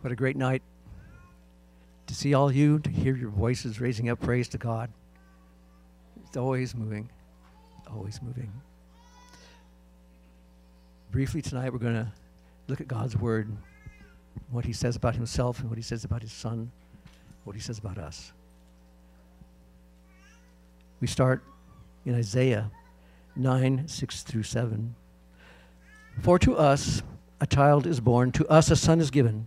What a great night to see all you, to hear your voices raising up praise to God. It's always moving, always moving. Briefly tonight, we're going to look at God's Word, what He says about Himself and what He says about His Son, what He says about us. We start in Isaiah 9 6 through 7. For to us a child is born, to us a son is given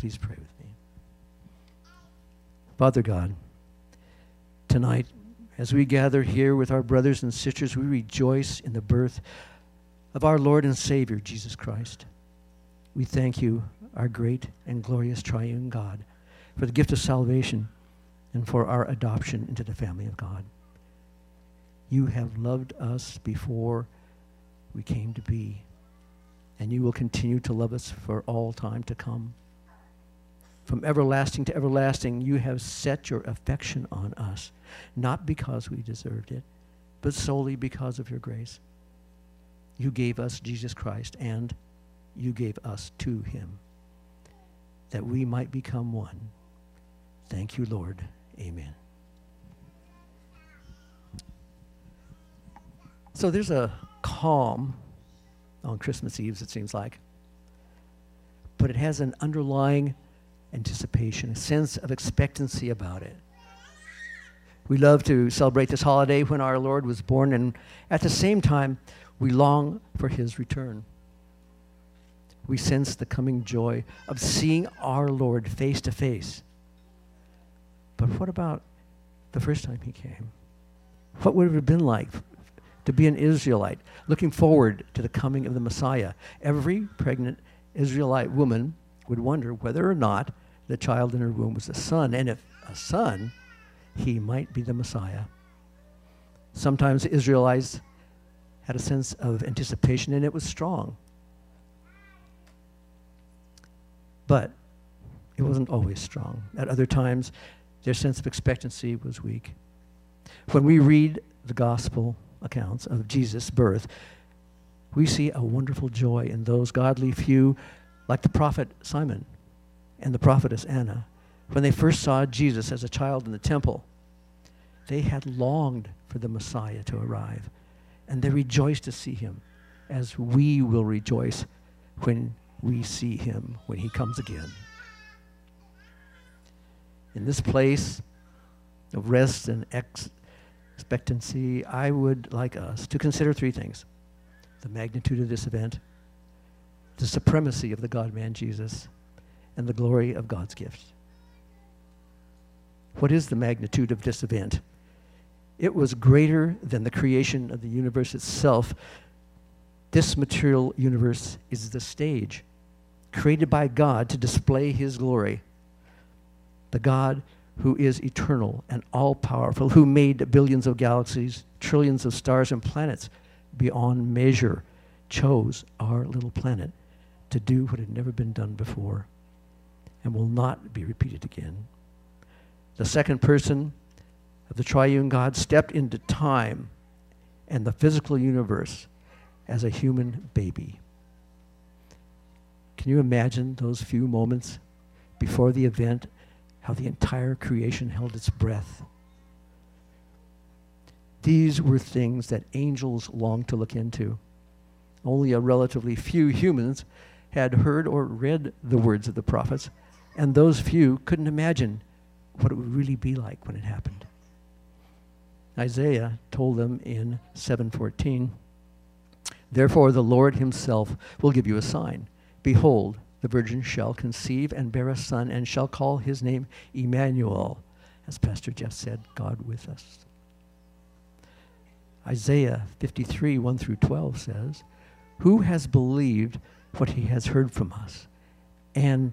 Please pray with me. Father God, tonight, as we gather here with our brothers and sisters, we rejoice in the birth of our Lord and Savior, Jesus Christ. We thank you, our great and glorious triune God, for the gift of salvation and for our adoption into the family of God. You have loved us before we came to be, and you will continue to love us for all time to come. From everlasting to everlasting, you have set your affection on us, not because we deserved it, but solely because of your grace. You gave us Jesus Christ, and you gave us to him, that we might become one. Thank you, Lord. Amen. So there's a calm on Christmas Eve, it seems like, but it has an underlying anticipation, a sense of expectancy about it. We love to celebrate this holiday when our Lord was born, and at the same time, we long for his return. We sense the coming joy of seeing our Lord face to face. But what about the first time he came? What would it have been like to be an Israelite, looking forward to the coming of the Messiah? Every pregnant Israelite woman would wonder whether or not the child in her womb was a son, and if a son, he might be the Messiah. Sometimes the Israelites had a sense of anticipation, and it was strong. But it wasn't always strong. At other times, their sense of expectancy was weak. When we read the gospel accounts of Jesus' birth, we see a wonderful joy in those godly few, like the prophet Simon, and the prophetess Anna, when they first saw Jesus as a child in the temple, they had longed for the Messiah to arrive. And they rejoiced to see him as we will rejoice when we see him when he comes again. In this place of rest and expectancy, I would like us to consider three things the magnitude of this event, the supremacy of the God man Jesus, and the glory of God's gift. What is the magnitude of this event? It was greater than the creation of the universe itself. This material universe is the stage created by God to display his glory. The God who is eternal and all powerful, who made billions of galaxies, trillions of stars and planets beyond measure, chose our little planet to do what had never been done before and will not be repeated again. The second person of the triune God stepped into time and the physical universe as a human baby. Can you imagine those few moments before the event, how the entire creation held its breath? These were things that angels longed to look into. Only a relatively few humans had heard or read the words of the prophets, and those few couldn't imagine what it would really be like when it happened. Isaiah told them in 7:14, "Therefore the Lord himself will give you a sign. Behold, the virgin shall conceive and bear a son and shall call his name Emmanuel." As Pastor Jeff said, God with us. Isaiah 53, 1 through 12 says, Who has believed what he has heard from us? and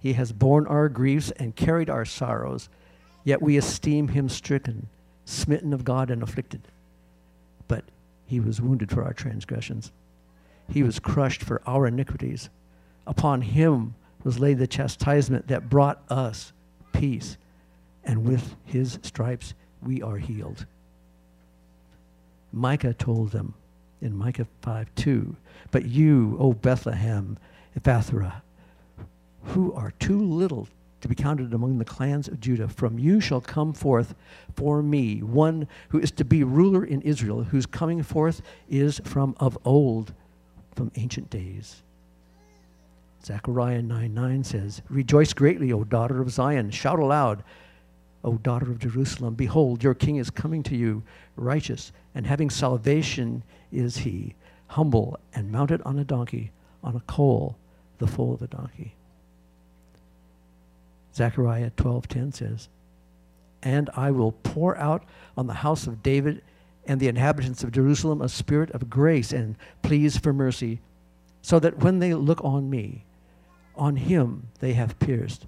he has borne our griefs and carried our sorrows, yet we esteem him stricken, smitten of God, and afflicted. But he was wounded for our transgressions, he was crushed for our iniquities. Upon him was laid the chastisement that brought us peace, and with his stripes we are healed. Micah told them in Micah 5 2, But you, O Bethlehem, Ephrathah, who are too little to be counted among the clans of Judah, from you shall come forth for me one who is to be ruler in Israel, whose coming forth is from of old, from ancient days. Zechariah 9 9 says, Rejoice greatly, O daughter of Zion. Shout aloud, O daughter of Jerusalem. Behold, your king is coming to you, righteous, and having salvation is he, humble and mounted on a donkey, on a coal, the foal of a donkey. Zechariah 12:10 says, "And I will pour out on the house of David and the inhabitants of Jerusalem a spirit of grace and pleas for mercy, so that when they look on me, on him they have pierced.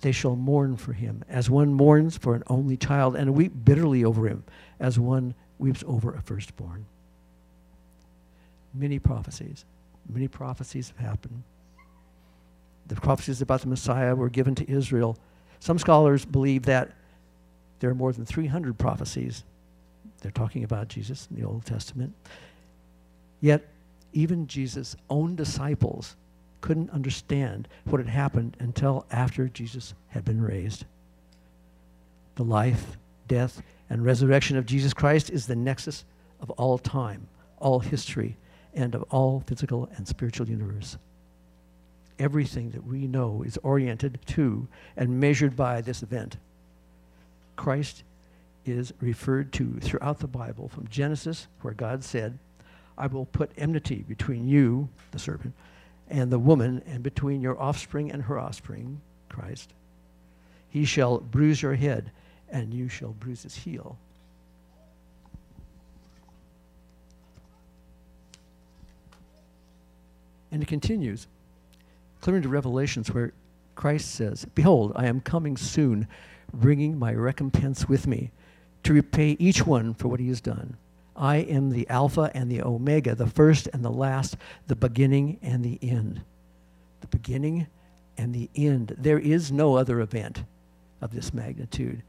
They shall mourn for him, as one mourns for an only child, and weep bitterly over him, as one weeps over a firstborn. Many prophecies, many prophecies have happened. The prophecies about the Messiah were given to Israel. Some scholars believe that there are more than 300 prophecies. They're talking about Jesus in the Old Testament. Yet, even Jesus' own disciples couldn't understand what had happened until after Jesus had been raised. The life, death, and resurrection of Jesus Christ is the nexus of all time, all history, and of all physical and spiritual universe. Everything that we know is oriented to and measured by this event. Christ is referred to throughout the Bible from Genesis, where God said, I will put enmity between you, the serpent, and the woman, and between your offspring and her offspring, Christ. He shall bruise your head, and you shall bruise his heel. And it continues, clear into Revelations, where Christ says, Behold, I am coming soon, bringing my recompense with me to repay each one for what he has done. I am the Alpha and the Omega, the first and the last, the beginning and the end. The beginning and the end. There is no other event of this magnitude.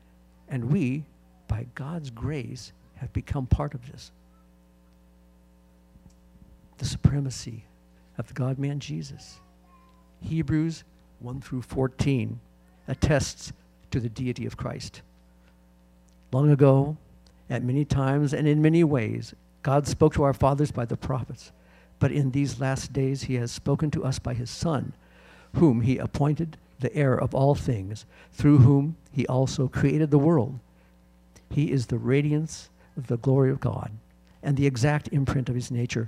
And we, by God's grace, have become part of this. The supremacy of the God man Jesus. Hebrews 1 through 14 attests to the deity of Christ. Long ago, at many times and in many ways, God spoke to our fathers by the prophets. But in these last days, he has spoken to us by his Son, whom he appointed the heir of all things, through whom he also created the world. He is the radiance of the glory of God and the exact imprint of his nature.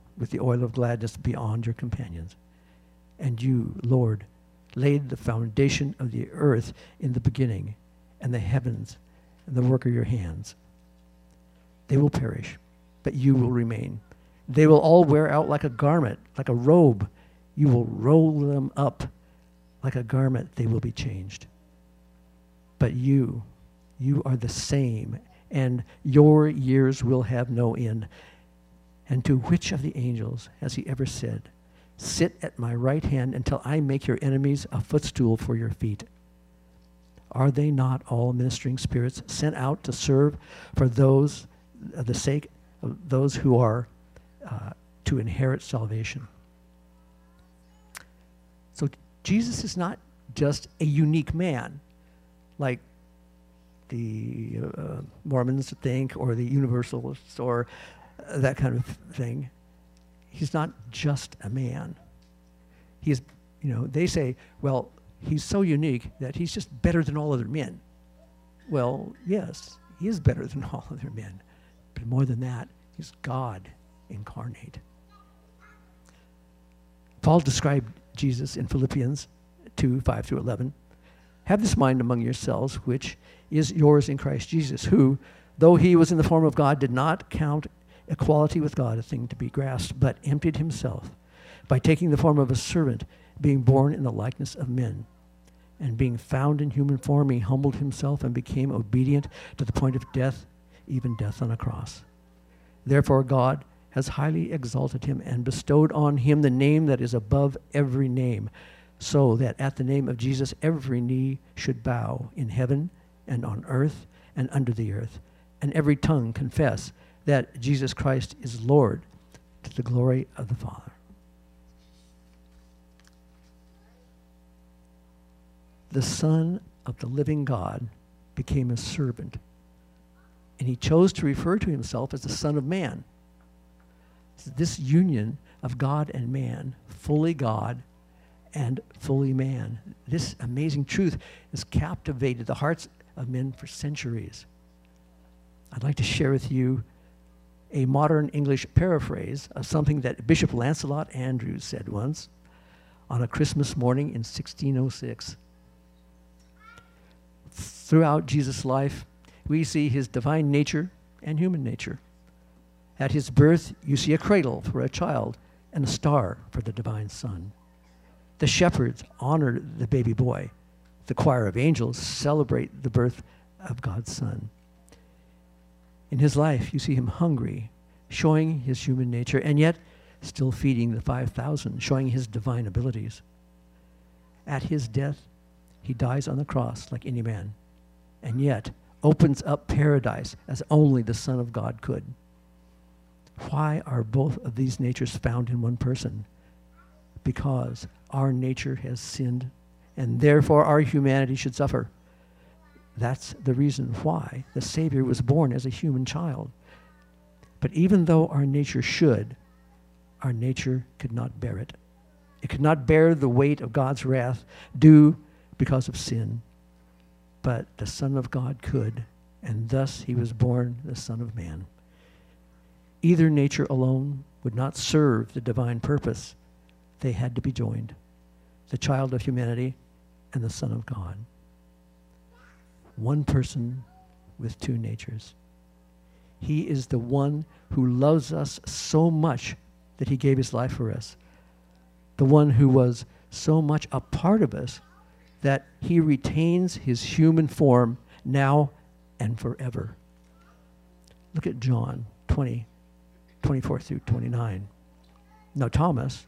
with the oil of gladness beyond your companions. And you, Lord, laid the foundation of the earth in the beginning, and the heavens and the work of your hands. They will perish, but you will remain. They will all wear out like a garment, like a robe. You will roll them up like a garment, they will be changed. But you, you are the same, and your years will have no end. And to which of the angels has he ever said, Sit at my right hand until I make your enemies a footstool for your feet? Are they not all ministering spirits sent out to serve for those, uh, the sake of those who are uh, to inherit salvation? So Jesus is not just a unique man like the uh, Mormons think or the Universalists or that kind of thing. He's not just a man. He's, you know, they say, well, he's so unique that he's just better than all other men. Well, yes, he is better than all other men. But more than that, he's God incarnate. Paul described Jesus in Philippians 2 5 through 11. Have this mind among yourselves, which is yours in Christ Jesus, who, though he was in the form of God, did not count equality with God a thing to be grasped, but emptied himself by taking the form of a servant, being born in the likeness of men. And being found in human form, he humbled himself and became obedient to the point of death, even death on a cross. Therefore, God has highly exalted him and bestowed on him the name that is above every name, so that at the name of Jesus every knee should bow in heaven and on earth and under the earth, and every tongue confess that Jesus Christ is Lord to the glory of the Father. The Son of the living God became a servant, and he chose to refer to himself as the Son of Man this union of God and man, fully God and fully man. This amazing truth has captivated the hearts of men for centuries. I'd like to share with you a modern English paraphrase of something that Bishop Lancelot Andrewes said once on a Christmas morning in 1606. Throughout Jesus' life, we see his divine nature and human nature. At his birth, you see a cradle for a child and a star for the divine son. The shepherds honor the baby boy. The choir of angels celebrate the birth of God's son. In his life, you see him hungry, showing his human nature, and yet still feeding the 5,000, showing his divine abilities. At his death, he dies on the cross like any man, and yet opens up paradise as only the Son of God could. Why are both of these natures found in one person? Because our nature has sinned, and therefore our humanity should suffer. That's the reason why the Savior was born as a human child. But even though our nature should, our nature could not bear it. It could not bear the weight of God's wrath due because of sin. But the Son of God could, and thus he was born the Son of Man. Either nature alone would not serve the divine purpose. They had to be joined the child of humanity and the Son of God. One person with two natures. He is the one who loves us so much that he gave his life for us. The one who was so much a part of us that he retains his human form now and forever. Look at John 20, 24 through 29. Now, Thomas,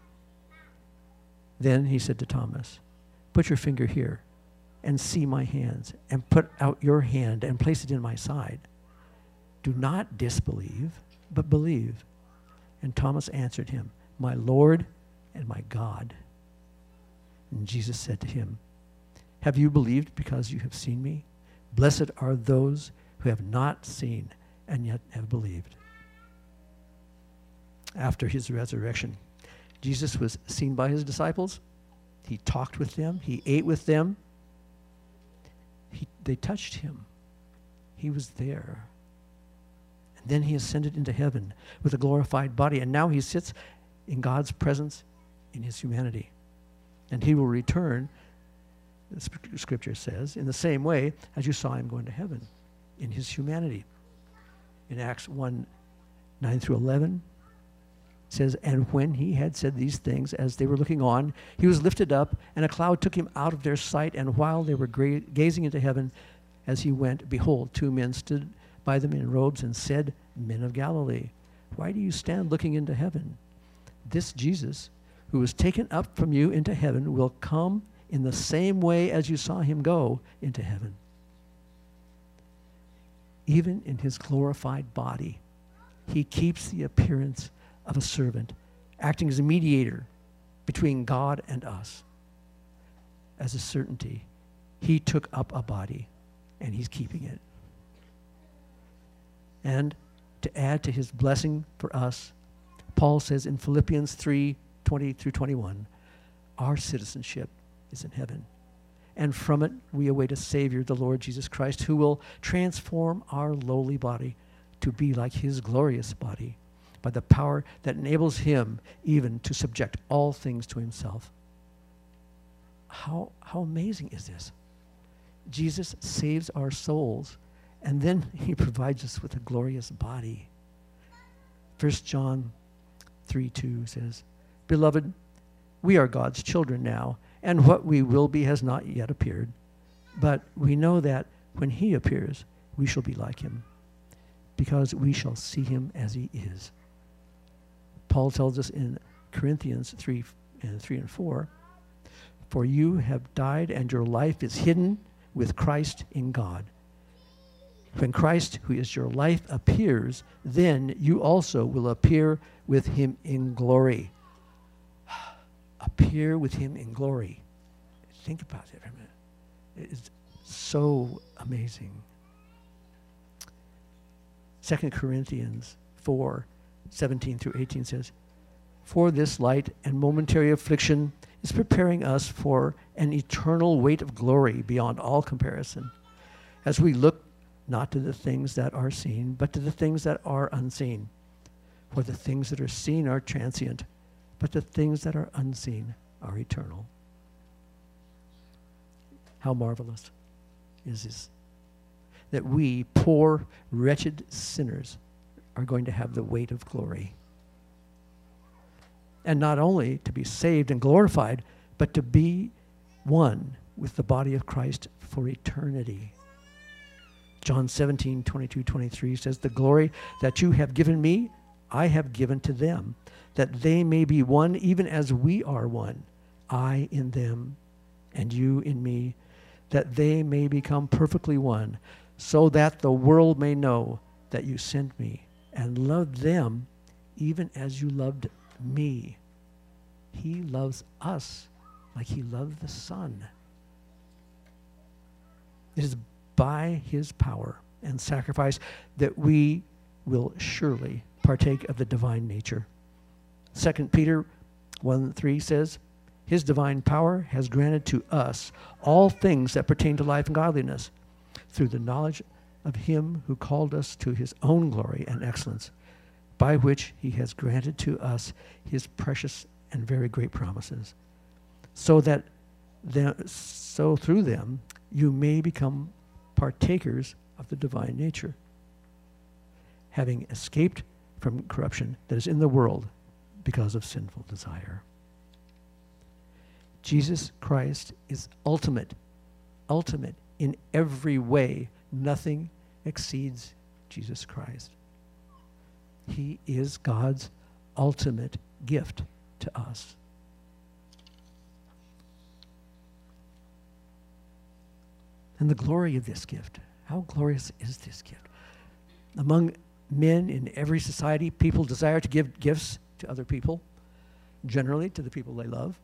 Then he said to Thomas, Put your finger here and see my hands, and put out your hand and place it in my side. Do not disbelieve, but believe. And Thomas answered him, My Lord and my God. And Jesus said to him, Have you believed because you have seen me? Blessed are those who have not seen and yet have believed. After his resurrection, Jesus was seen by his disciples. He talked with them, he ate with them. He, they touched him. He was there. And then he ascended into heaven with a glorified body, and now he sits in God's presence in his humanity. And he will return, the scripture says, in the same way as you saw him going to heaven in his humanity. In Acts 1 9 through 11, says, And when he had said these things, as they were looking on, he was lifted up, and a cloud took him out of their sight. And while they were gra- gazing into heaven as he went, behold, two men stood by them in robes and said, Men of Galilee, why do you stand looking into heaven? This Jesus, who was taken up from you into heaven, will come in the same way as you saw him go into heaven. Even in his glorified body, he keeps the appearance of a servant, acting as a mediator between God and us. As a certainty, he took up a body and he's keeping it. And to add to his blessing for us, Paul says in Philippians 3 20 through 21, our citizenship is in heaven. And from it we await a Savior, the Lord Jesus Christ, who will transform our lowly body to be like his glorious body by the power that enables him even to subject all things to himself. How, how amazing is this? Jesus saves our souls, and then he provides us with a glorious body. 1 John 3 2 says, Beloved, we are God's children now, and what we will be has not yet appeared. But we know that when he appears, we shall be like him, because we shall see him as he is. Paul tells us in Corinthians 3 and 3 and 4 For you have died, and your life is hidden with Christ in God. When Christ, who is your life, appears, then you also will appear with him in glory. appear with him in glory. Think about it for a minute. It is so amazing. 2 Corinthians 4 17 through 18 says, For this light and momentary affliction is preparing us for an eternal weight of glory beyond all comparison, as we look not to the things that are seen, but to the things that are unseen. For the things that are seen are transient, but the things that are unseen are eternal. How marvelous is this? That we, poor, wretched sinners, are going to have the weight of glory. And not only to be saved and glorified, but to be one with the body of Christ for eternity. John 17, 22, 23 says, The glory that you have given me, I have given to them, that they may be one even as we are one, I in them and you in me, that they may become perfectly one, so that the world may know that you sent me and loved them even as you loved me. He loves us like he loved the Son. It is by his power and sacrifice that we will surely partake of the divine nature. 2 Peter 1 3 says, His divine power has granted to us all things that pertain to life and godliness through the knowledge of him who called us to his own glory and excellence, by which he has granted to us his precious and very great promises, so that so through them you may become partakers of the divine nature, having escaped from corruption that is in the world because of sinful desire. Jesus Christ is ultimate, ultimate in every way Nothing exceeds Jesus Christ. He is God's ultimate gift to us. And the glory of this gift. How glorious is this gift? Among men in every society, people desire to give gifts to other people, generally to the people they love.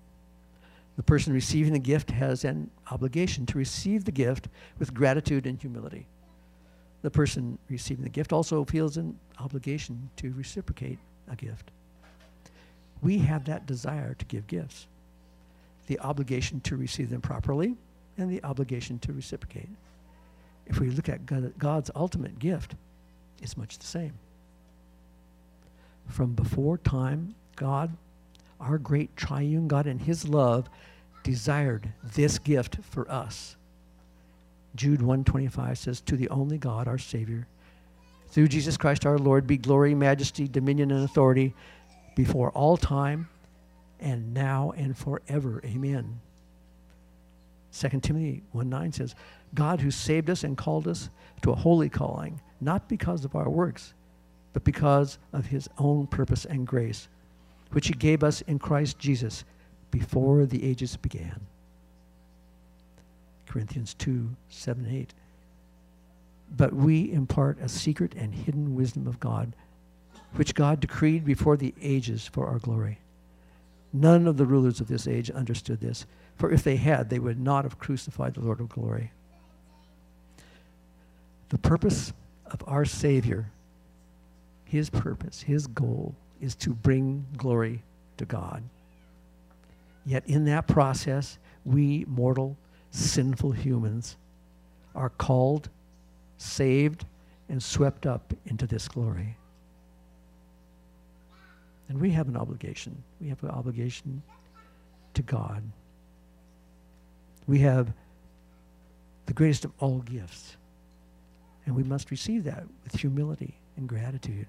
The person receiving the gift has an obligation to receive the gift with gratitude and humility. The person receiving the gift also feels an obligation to reciprocate a gift. We have that desire to give gifts, the obligation to receive them properly, and the obligation to reciprocate. If we look at God's ultimate gift, it's much the same. From before time, God our great triune God in his love desired this gift for us. Jude 125 says, To the only God, our Savior, through Jesus Christ our Lord, be glory, majesty, dominion, and authority before all time and now and forever. Amen. 2 Timothy 1 9 says, God who saved us and called us to a holy calling, not because of our works, but because of his own purpose and grace which he gave us in Christ Jesus before the ages began. Corinthians 2 7 and 8. But we impart a secret and hidden wisdom of God, which God decreed before the ages for our glory. None of the rulers of this age understood this, for if they had, they would not have crucified the Lord of glory. The purpose of our Savior, his purpose, his goal, is to bring glory to God. Yet in that process, we mortal, sinful humans are called, saved, and swept up into this glory. And we have an obligation. We have an obligation to God. We have the greatest of all gifts. And we must receive that with humility and gratitude.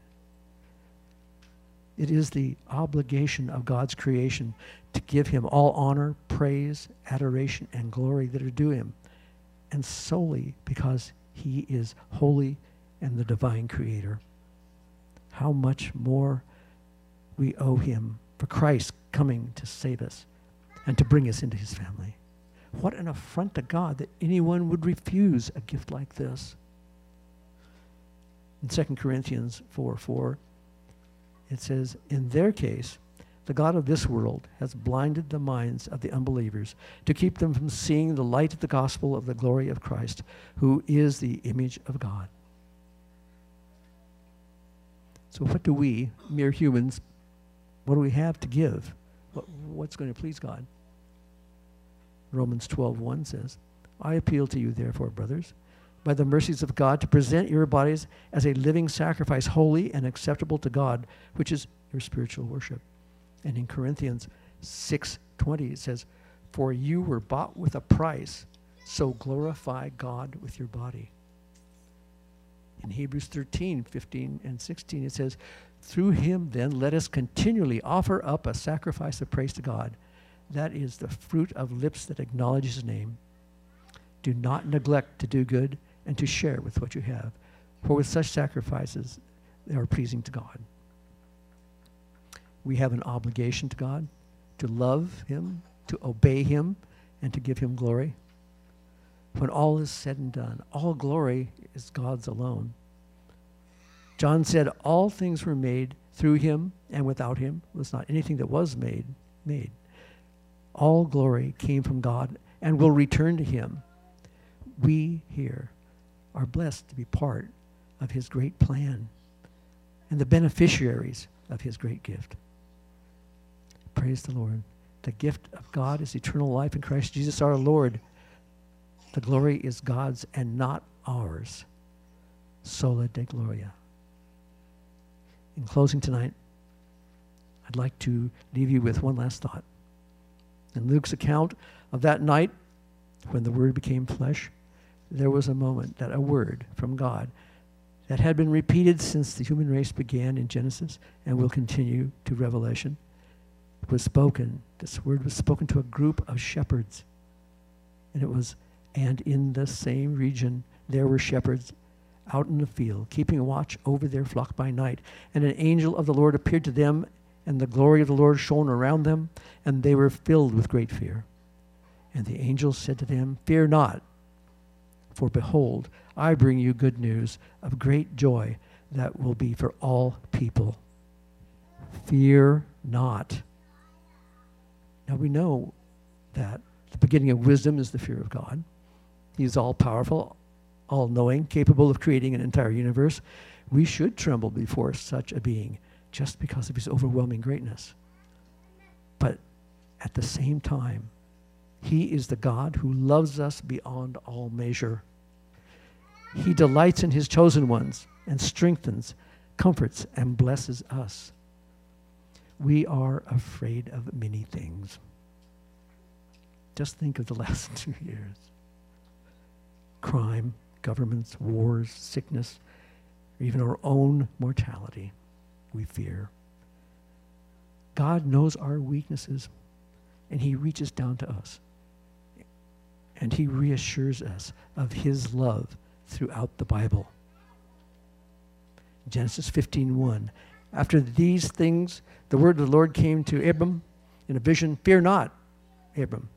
It is the obligation of God's creation to give him all honor, praise, adoration, and glory that are due him, and solely because he is holy and the divine creator. How much more we owe him for Christ coming to save us and to bring us into his family. What an affront to God that anyone would refuse a gift like this. In 2 Corinthians 4 4, it says, In their case, the God of this world has blinded the minds of the unbelievers to keep them from seeing the light of the gospel of the glory of Christ, who is the image of God. So, what do we, mere humans, what do we have to give? What, what's going to please God? Romans 12:1 says, I appeal to you, therefore, brothers by the mercies of God to present your bodies as a living sacrifice, holy and acceptable to God, which is your spiritual worship. And in Corinthians 6:20 it says, "For you were bought with a price, so glorify God with your body." In Hebrews 13, 15, and 16, it says, Through him, then, let us continually offer up a sacrifice of praise to God. That is the fruit of lips that acknowledge his name. Do not neglect to do good and to share with what you have. For with such sacrifices, they are pleasing to God. We have an obligation to God to love Him, to obey Him, and to give Him glory. When all is said and done, all glory is God's alone. John said, All things were made through Him, and without Him was not anything that was made made. All glory came from God and will return to Him. We here are blessed to be part of his great plan and the beneficiaries of his great gift. Praise the Lord. The gift of God is eternal life in Christ Jesus our Lord. The glory is God's and not ours. Soli Deo Gloria. In closing tonight, I'd like to leave you with one last thought. In Luke's account of that night when the Word became flesh, there was a moment that a word from God that had been repeated since the human race began in Genesis and will continue to Revelation was spoken. This word was spoken to a group of shepherds. And it was, and in the same region there were shepherds out in the field, keeping watch over their flock by night. And an angel of the Lord appeared to them, and the glory of the Lord shone around them, and they were filled with great fear. And the angel said to them, Fear not. For behold, I bring you good news of great joy that will be for all people. Fear not. Now we know that the beginning of wisdom is the fear of God. He is all powerful, all knowing, capable of creating an entire universe. We should tremble before such a being just because of his overwhelming greatness. But at the same time, he is the God who loves us beyond all measure. He delights in his chosen ones and strengthens, comforts, and blesses us. We are afraid of many things. Just think of the last two years crime, governments, wars, sickness, or even our own mortality. We fear. God knows our weaknesses, and He reaches down to us. And He reassures us of His love throughout the Bible. Genesis 15:1. After these things, the word of the Lord came to Abram in a vision Fear not, Abram.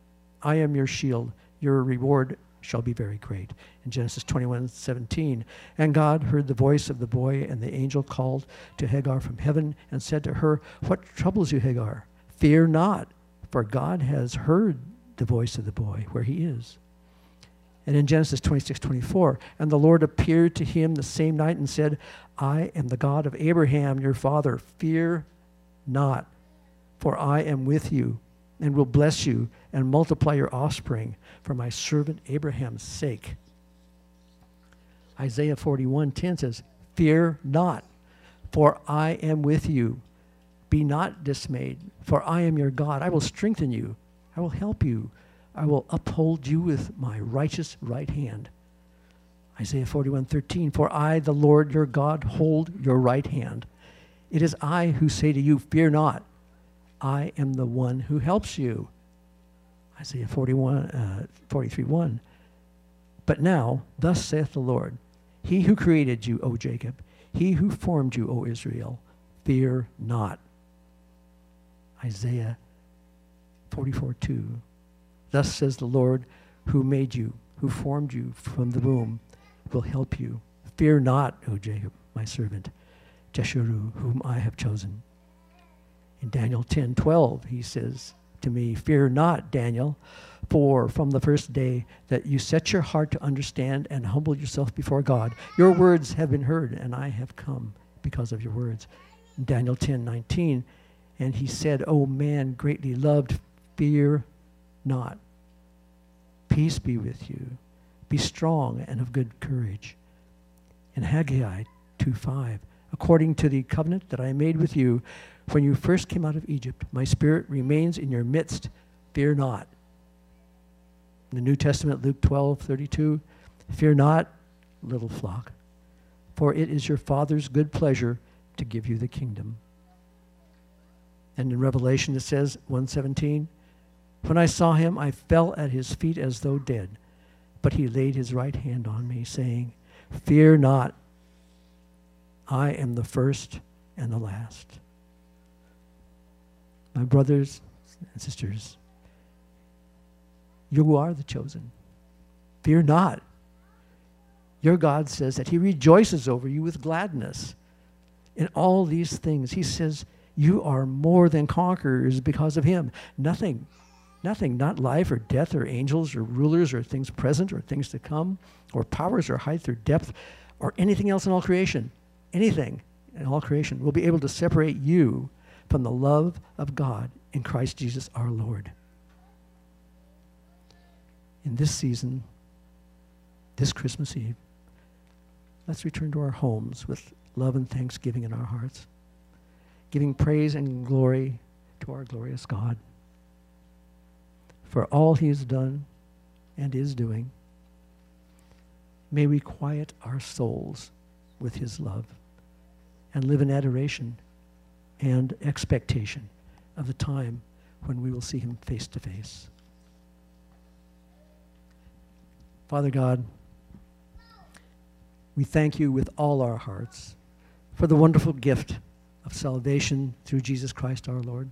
I am your shield. Your reward shall be very great. In Genesis 21 17. And God heard the voice of the boy, and the angel called to Hagar from heaven and said to her, What troubles you, Hagar? Fear not, for God has heard the voice of the boy where he is. And in Genesis 26 24, and the Lord appeared to him the same night and said, I am the God of Abraham, your father. Fear not, for I am with you and will bless you and multiply your offspring for my servant Abraham's sake. Isaiah 41:10 says, "Fear not, for I am with you. Be not dismayed, for I am your God. I will strengthen you. I will help you. I will uphold you with my righteous right hand." Isaiah 41:13, "For I, the Lord your God, hold your right hand. It is I who say to you, fear not." I am the one who helps you. Isaiah 41, uh, 43 1. But now, thus saith the Lord, He who created you, O Jacob, He who formed you, O Israel, fear not. Isaiah 44 2. Thus says the Lord who made you, who formed you from the womb, will help you. Fear not, O Jacob, my servant, Jeshurun, whom I have chosen. In Daniel 10 12, he says to me, Fear not, Daniel, for from the first day that you set your heart to understand and humble yourself before God, your words have been heard, and I have come because of your words. In Daniel 10 19, and he said, O man greatly loved, fear not. Peace be with you. Be strong and of good courage. In Haggai 2:5, according to the covenant that I made with you when you first came out of Egypt, my spirit remains in your midst. Fear not. In the New Testament, Luke 12:32, fear not, little flock, for it is your Father's good pleasure to give you the kingdom. And in Revelation it says 117, when I saw him, I fell at his feet as though dead. But he laid his right hand on me, saying, Fear not, I am the first and the last. My brothers and sisters, you are the chosen. Fear not. Your God says that He rejoices over you with gladness. In all these things, He says, you are more than conquerors because of Him. Nothing, nothing, not life or death or angels or rulers or things present or things to come or powers or height or depth or anything else in all creation, anything in all creation will be able to separate you from the love of God in Christ Jesus our Lord. In this season, this Christmas Eve, let's return to our homes with love and thanksgiving in our hearts, giving praise and glory to our glorious God for all he has done and is doing. May we quiet our souls with his love and live in adoration and expectation of the time when we will see him face to face. Father God, we thank you with all our hearts for the wonderful gift of salvation through Jesus Christ our Lord.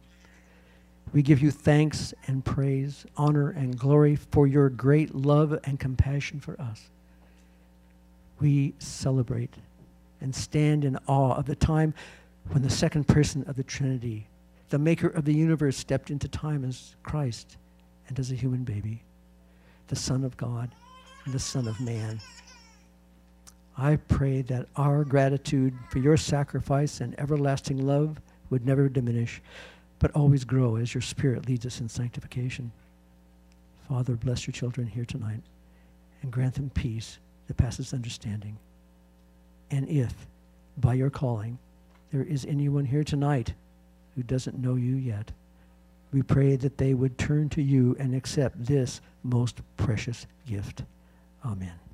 We give you thanks and praise, honor and glory for your great love and compassion for us. We celebrate and stand in awe of the time when the second person of the Trinity, the maker of the universe, stepped into time as Christ and as a human baby, the Son of God and the Son of Man. I pray that our gratitude for your sacrifice and everlasting love would never diminish, but always grow as your Spirit leads us in sanctification. Father, bless your children here tonight and grant them peace that passes understanding. And if, by your calling, there is anyone here tonight who doesn't know you yet, we pray that they would turn to you and accept this most precious gift. Amen.